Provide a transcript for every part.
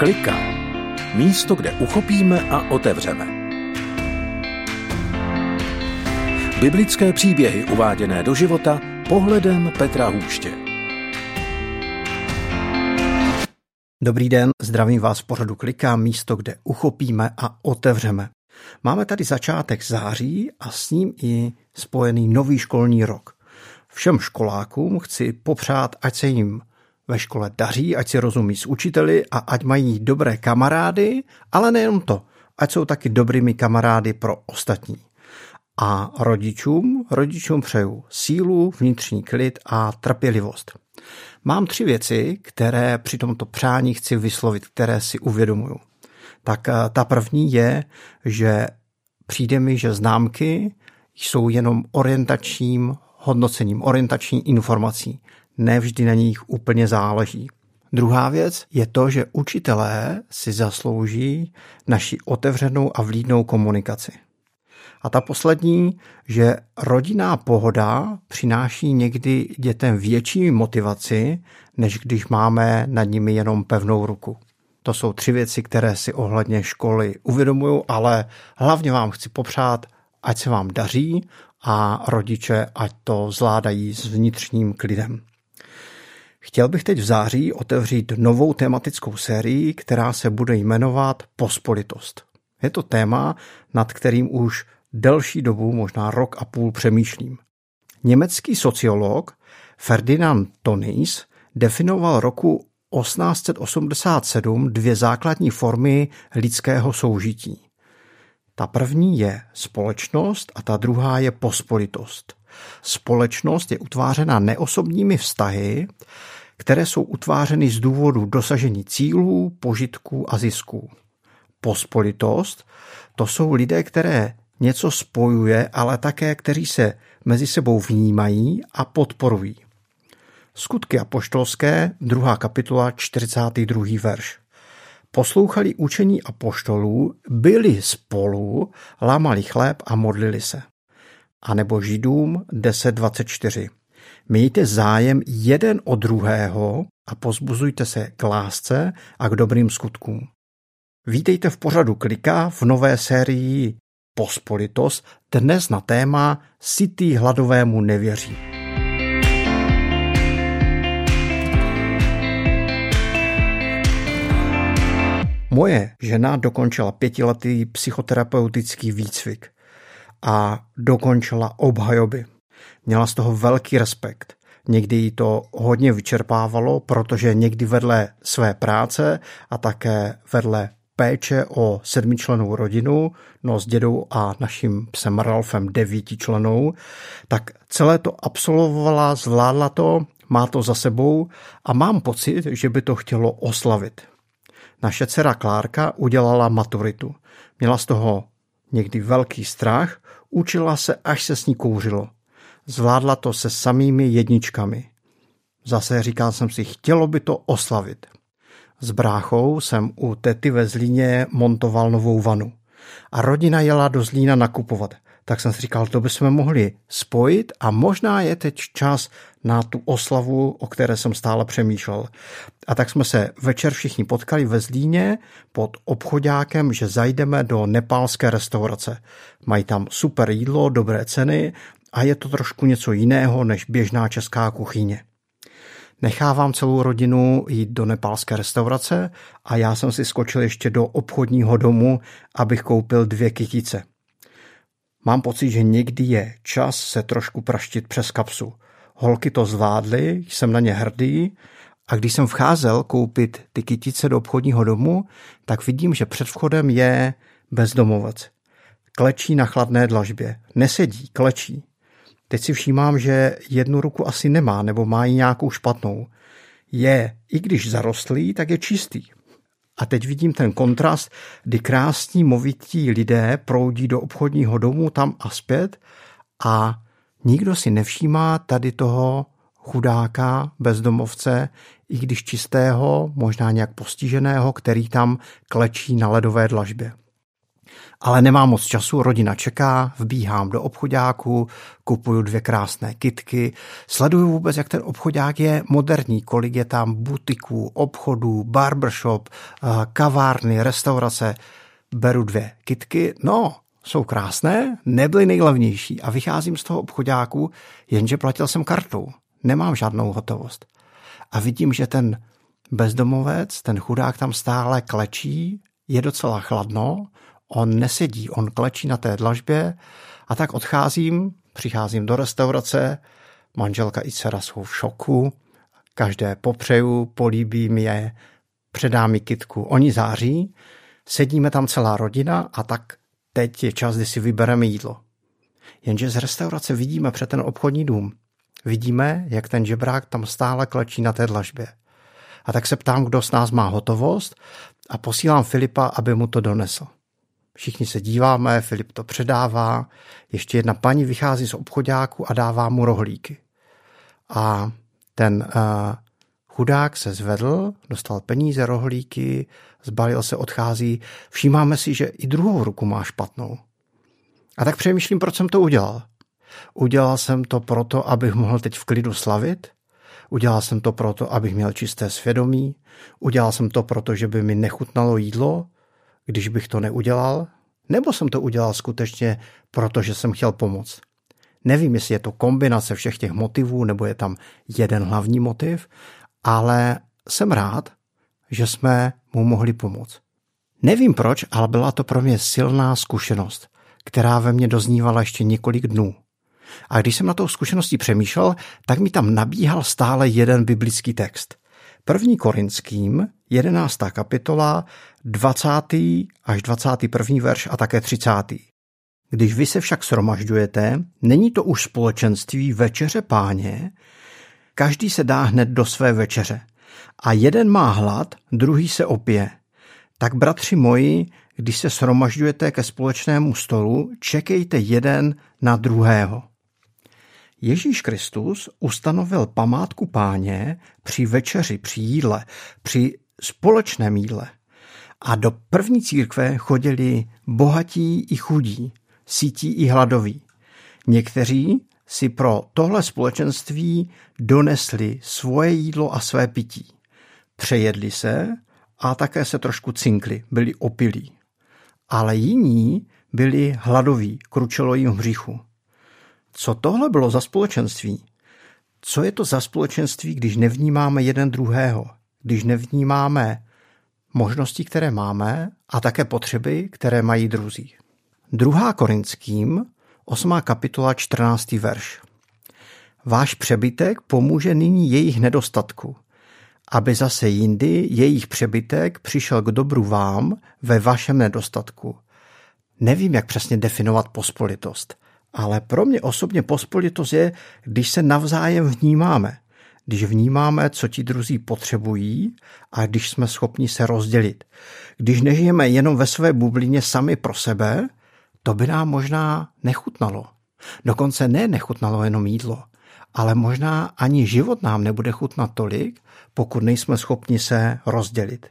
Klika. Místo, kde uchopíme a otevřeme. Biblické příběhy uváděné do života pohledem Petra Hůště. Dobrý den, zdravím vás v pořadu Klika, místo, kde uchopíme a otevřeme. Máme tady začátek září a s ním i spojený nový školní rok. Všem školákům chci popřát, ať se jim ve škole daří, ať si rozumí s učiteli a ať mají dobré kamarády, ale nejenom to, ať jsou taky dobrými kamarády pro ostatní. A rodičům, rodičům přeju sílu, vnitřní klid a trpělivost. Mám tři věci, které při tomto přání chci vyslovit, které si uvědomuju. Tak eh, ta první je, že přijde mi, že známky jsou jenom orientačním hodnocením, orientační informací nevždy na nich úplně záleží. Druhá věc je to, že učitelé si zaslouží naši otevřenou a vlídnou komunikaci. A ta poslední, že rodinná pohoda přináší někdy dětem větší motivaci, než když máme nad nimi jenom pevnou ruku. To jsou tři věci, které si ohledně školy uvědomuju, ale hlavně vám chci popřát, ať se vám daří a rodiče, ať to zvládají s vnitřním klidem. Chtěl bych teď v září otevřít novou tematickou sérii, která se bude jmenovat Pospolitost. Je to téma, nad kterým už delší dobu, možná rok a půl přemýšlím. Německý sociolog Ferdinand Tönnies definoval roku 1887 dvě základní formy lidského soužití. Ta první je společnost a ta druhá je pospolitost. Společnost je utvářena neosobními vztahy, které jsou utvářeny z důvodu dosažení cílů, požitků a zisků. Pospolitost to jsou lidé, které něco spojuje, ale také kteří se mezi sebou vnímají a podporují. Skutky apoštolské, druhá kapitola, 42. verš. Poslouchali učení apoštolů, byli spolu, lámali chléb a modlili se a nebo Židům 10.24. Mějte zájem jeden o druhého a pozbuzujte se k lásce a k dobrým skutkům. Vítejte v pořadu Klika v nové sérii Pospolitos, dnes na téma Sitý hladovému nevěří. Moje žena dokončila pětiletý psychoterapeutický výcvik – a dokončila obhajoby. Měla z toho velký respekt. Někdy jí to hodně vyčerpávalo, protože někdy vedle své práce a také vedle péče o sedmičlenou rodinu, no s dědou a naším psem Ralfem devítičlenou, tak celé to absolvovala, zvládla to, má to za sebou a mám pocit, že by to chtělo oslavit. Naše dcera Klárka udělala maturitu. Měla z toho někdy velký strach, učila se, až se s ní kouřilo. Zvládla to se samými jedničkami. Zase říkal jsem si, chtělo by to oslavit. S bráchou jsem u tety ve Zlíně montoval novou vanu. A rodina jela do Zlína nakupovat – tak jsem si říkal, to bychom mohli spojit a možná je teď čas na tu oslavu, o které jsem stále přemýšlel. A tak jsme se večer všichni potkali ve Zlíně pod obchodákem, že zajdeme do nepálské restaurace. Mají tam super jídlo, dobré ceny a je to trošku něco jiného než běžná česká kuchyně. Nechávám celou rodinu jít do nepálské restaurace a já jsem si skočil ještě do obchodního domu, abych koupil dvě kytice. Mám pocit, že někdy je čas se trošku praštit přes kapsu. Holky to zvládly, jsem na ně hrdý a když jsem vcházel koupit ty kytice do obchodního domu, tak vidím, že před vchodem je bezdomovec. Klečí na chladné dlažbě. Nesedí, klečí. Teď si všímám, že jednu ruku asi nemá, nebo má ji nějakou špatnou. Je, i když zarostlý, tak je čistý. A teď vidím ten kontrast, kdy krásní movití lidé proudí do obchodního domu tam a zpět a nikdo si nevšímá tady toho chudáka, bezdomovce, i když čistého, možná nějak postiženého, který tam klečí na ledové dlažbě. Ale nemám moc času, rodina čeká, vbíhám do obchodáku, kupuju dvě krásné kitky, sleduju vůbec, jak ten obchodák je moderní, kolik je tam butiků, obchodů, barbershop, eh, kavárny, restaurace. Beru dvě kitky, no, jsou krásné, nebyly nejlevnější a vycházím z toho obchodáku, jenže platil jsem kartou. Nemám žádnou hotovost. A vidím, že ten bezdomovec, ten chudák tam stále klečí, je docela chladno, on nesedí, on klečí na té dlažbě a tak odcházím, přicházím do restaurace, manželka i dcera jsou v šoku, každé popřeju, políbím je, předám mi kitku, oni září, sedíme tam celá rodina a tak teď je čas, kdy si vybereme jídlo. Jenže z restaurace vidíme před ten obchodní dům. Vidíme, jak ten žebrák tam stále klečí na té dlažbě. A tak se ptám, kdo z nás má hotovost a posílám Filipa, aby mu to donesl. Všichni se díváme, Filip to předává, ještě jedna paní vychází z obchodáku a dává mu rohlíky. A ten uh, chudák se zvedl, dostal peníze, rohlíky, zbalil se, odchází. Všímáme si, že i druhou ruku má špatnou. A tak přemýšlím, proč jsem to udělal. Udělal jsem to proto, abych mohl teď v klidu slavit, Udělal jsem to proto, abych měl čisté svědomí. Udělal jsem to proto, že by mi nechutnalo jídlo, když bych to neudělal. Nebo jsem to udělal skutečně proto, že jsem chtěl pomoct. Nevím, jestli je to kombinace všech těch motivů, nebo je tam jeden hlavní motiv, ale jsem rád, že jsme mu mohli pomoct. Nevím proč, ale byla to pro mě silná zkušenost, která ve mně doznívala ještě několik dnů. A když jsem na tou zkušeností přemýšlel, tak mi tam nabíhal stále jeden biblický text. První Korinským, 11. kapitola, 20. až 21. verš a také 30. Když vy se však sromažďujete, není to už společenství večeře páně, každý se dá hned do své večeře. A jeden má hlad, druhý se opije. Tak bratři moji, když se sromažďujete ke společnému stolu, čekejte jeden na druhého. Ježíš Kristus ustanovil památku páně při večeři, při jídle, při společném jídle. A do první církve chodili bohatí i chudí, sítí i hladoví. Někteří si pro tohle společenství donesli svoje jídlo a své pití. Přejedli se a také se trošku cinkli, byli opilí. Ale jiní byli hladoví, kručelo jim hříchu. Co tohle bylo za společenství? Co je to za společenství, když nevnímáme jeden druhého, když nevnímáme možnosti, které máme a také potřeby, které mají druzí. Druhá Korinským, 8. kapitola, 14. verš. Váš přebytek pomůže nyní jejich nedostatku, aby zase jindy jejich přebytek přišel k dobru vám ve vašem nedostatku. Nevím, jak přesně definovat pospolitost. Ale pro mě osobně pospolitost je, když se navzájem vnímáme. Když vnímáme, co ti druzí potřebují a když jsme schopni se rozdělit. Když nežijeme jenom ve své bublině sami pro sebe, to by nám možná nechutnalo. Dokonce ne nechutnalo jenom jídlo, ale možná ani život nám nebude chutnat tolik, pokud nejsme schopni se rozdělit.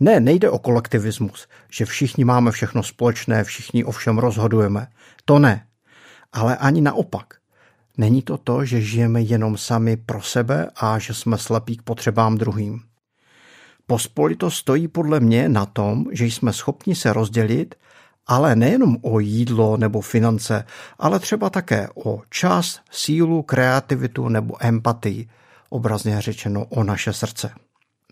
Ne, nejde o kolektivismus, že všichni máme všechno společné, všichni o všem rozhodujeme. To ne ale ani naopak. Není to to, že žijeme jenom sami pro sebe a že jsme slepí k potřebám druhým. Pospolito stojí podle mě na tom, že jsme schopni se rozdělit, ale nejenom o jídlo nebo finance, ale třeba také o čas, sílu, kreativitu nebo empatii, obrazně řečeno o naše srdce.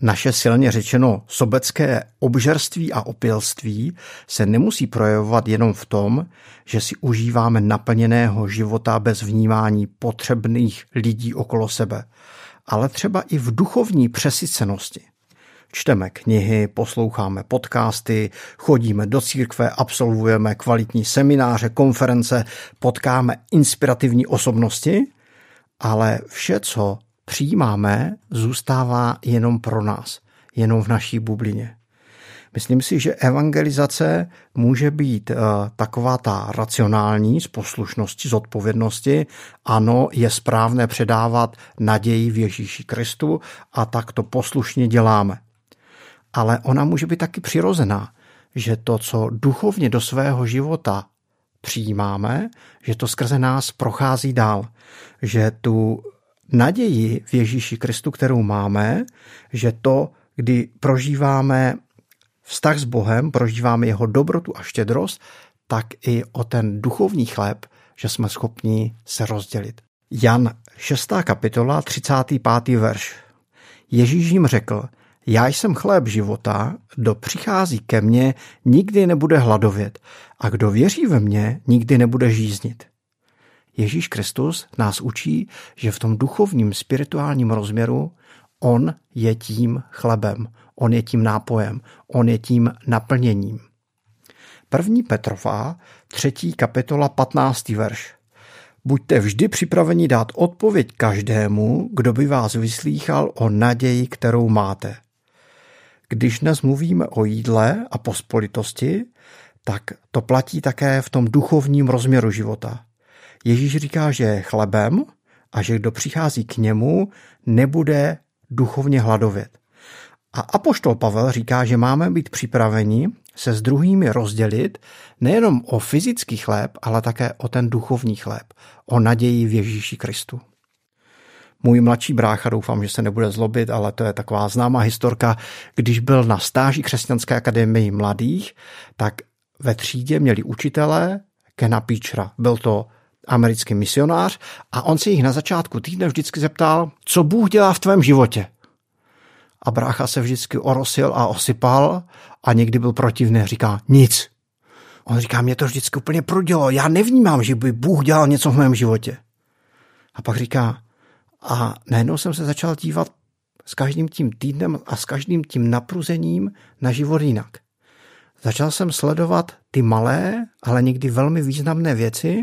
Naše silně řečeno sobecké obžerství a opilství se nemusí projevovat jenom v tom, že si užíváme naplněného života bez vnímání potřebných lidí okolo sebe, ale třeba i v duchovní přesycenosti. Čteme knihy, posloucháme podcasty, chodíme do církve, absolvujeme kvalitní semináře, konference, potkáme inspirativní osobnosti, ale vše, co přijímáme, zůstává jenom pro nás, jenom v naší bublině. Myslím si, že evangelizace může být uh, taková ta racionální z poslušnosti, z odpovědnosti. Ano, je správné předávat naději v Ježíši Kristu a tak to poslušně děláme. Ale ona může být taky přirozená, že to, co duchovně do svého života přijímáme, že to skrze nás prochází dál, že tu naději v Ježíši Kristu, kterou máme, že to, kdy prožíváme vztah s Bohem, prožíváme jeho dobrotu a štědrost, tak i o ten duchovní chléb, že jsme schopni se rozdělit. Jan 6. kapitola 35. verš. Ježíš jim řekl, já jsem chléb života, kdo přichází ke mně, nikdy nebude hladovět a kdo věří ve mně, nikdy nebude žíznit. Ježíš Kristus nás učí, že v tom duchovním spirituálním rozměru on je tím chlebem, on je tím nápojem, on je tím naplněním. První Petrová, třetí kapitola, 15. verš. Buďte vždy připraveni dát odpověď každému, kdo by vás vyslýchal o naději, kterou máte. Když dnes mluvíme o jídle a pospolitosti, tak to platí také v tom duchovním rozměru života. Ježíš říká, že je chlebem a že kdo přichází k němu, nebude duchovně hladovět. A apoštol Pavel říká, že máme být připraveni se s druhými rozdělit nejenom o fyzický chléb, ale také o ten duchovní chléb, o naději v Ježíši Kristu. Můj mladší brácha, doufám, že se nebude zlobit, ale to je taková známá historka, když byl na stáži Křesťanské akademii mladých, tak ve třídě měli učitele Kena Píčra. Byl to americký misionář a on se jich na začátku týdne vždycky zeptal, co Bůh dělá v tvém životě. A brácha se vždycky orosil a osypal a někdy byl protivný. Říká, nic. On říká, mě to vždycky úplně prodělo. Já nevnímám, že by Bůh dělal něco v mém životě. A pak říká, a najednou jsem se začal dívat s každým tím týdnem a s každým tím napruzením na život jinak. Začal jsem sledovat ty malé, ale někdy velmi významné věci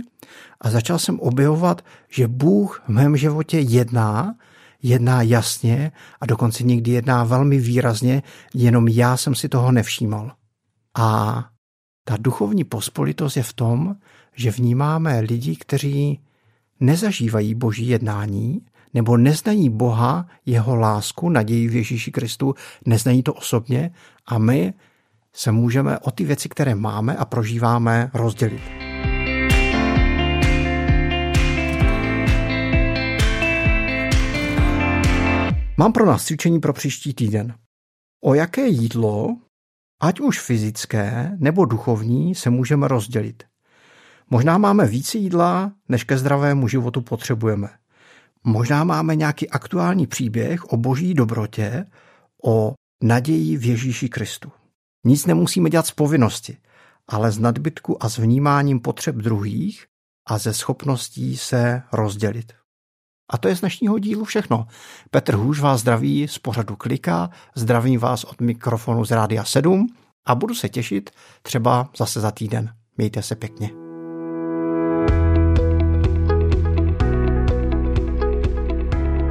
a začal jsem objevovat, že Bůh v mém životě jedná, jedná jasně a dokonce někdy jedná velmi výrazně, jenom já jsem si toho nevšímal. A ta duchovní pospolitost je v tom, že vnímáme lidi, kteří nezažívají boží jednání, nebo neznají Boha, jeho lásku, naději v Ježíši Kristu, neznají to osobně a my se můžeme o ty věci, které máme a prožíváme, rozdělit. Mám pro nás cvičení pro příští týden. O jaké jídlo, ať už fyzické nebo duchovní, se můžeme rozdělit. Možná máme více jídla, než ke zdravému životu potřebujeme. Možná máme nějaký aktuální příběh o boží dobrotě, o naději v Ježíši Kristu. Nic nemusíme dělat z povinnosti, ale z nadbytku a s vnímáním potřeb druhých a ze schopností se rozdělit. A to je z dnešního dílu všechno. Petr Hůž vás zdraví z pořadu Klika, zdravím vás od mikrofonu z Rádia 7 a budu se těšit třeba zase za týden. Mějte se pěkně.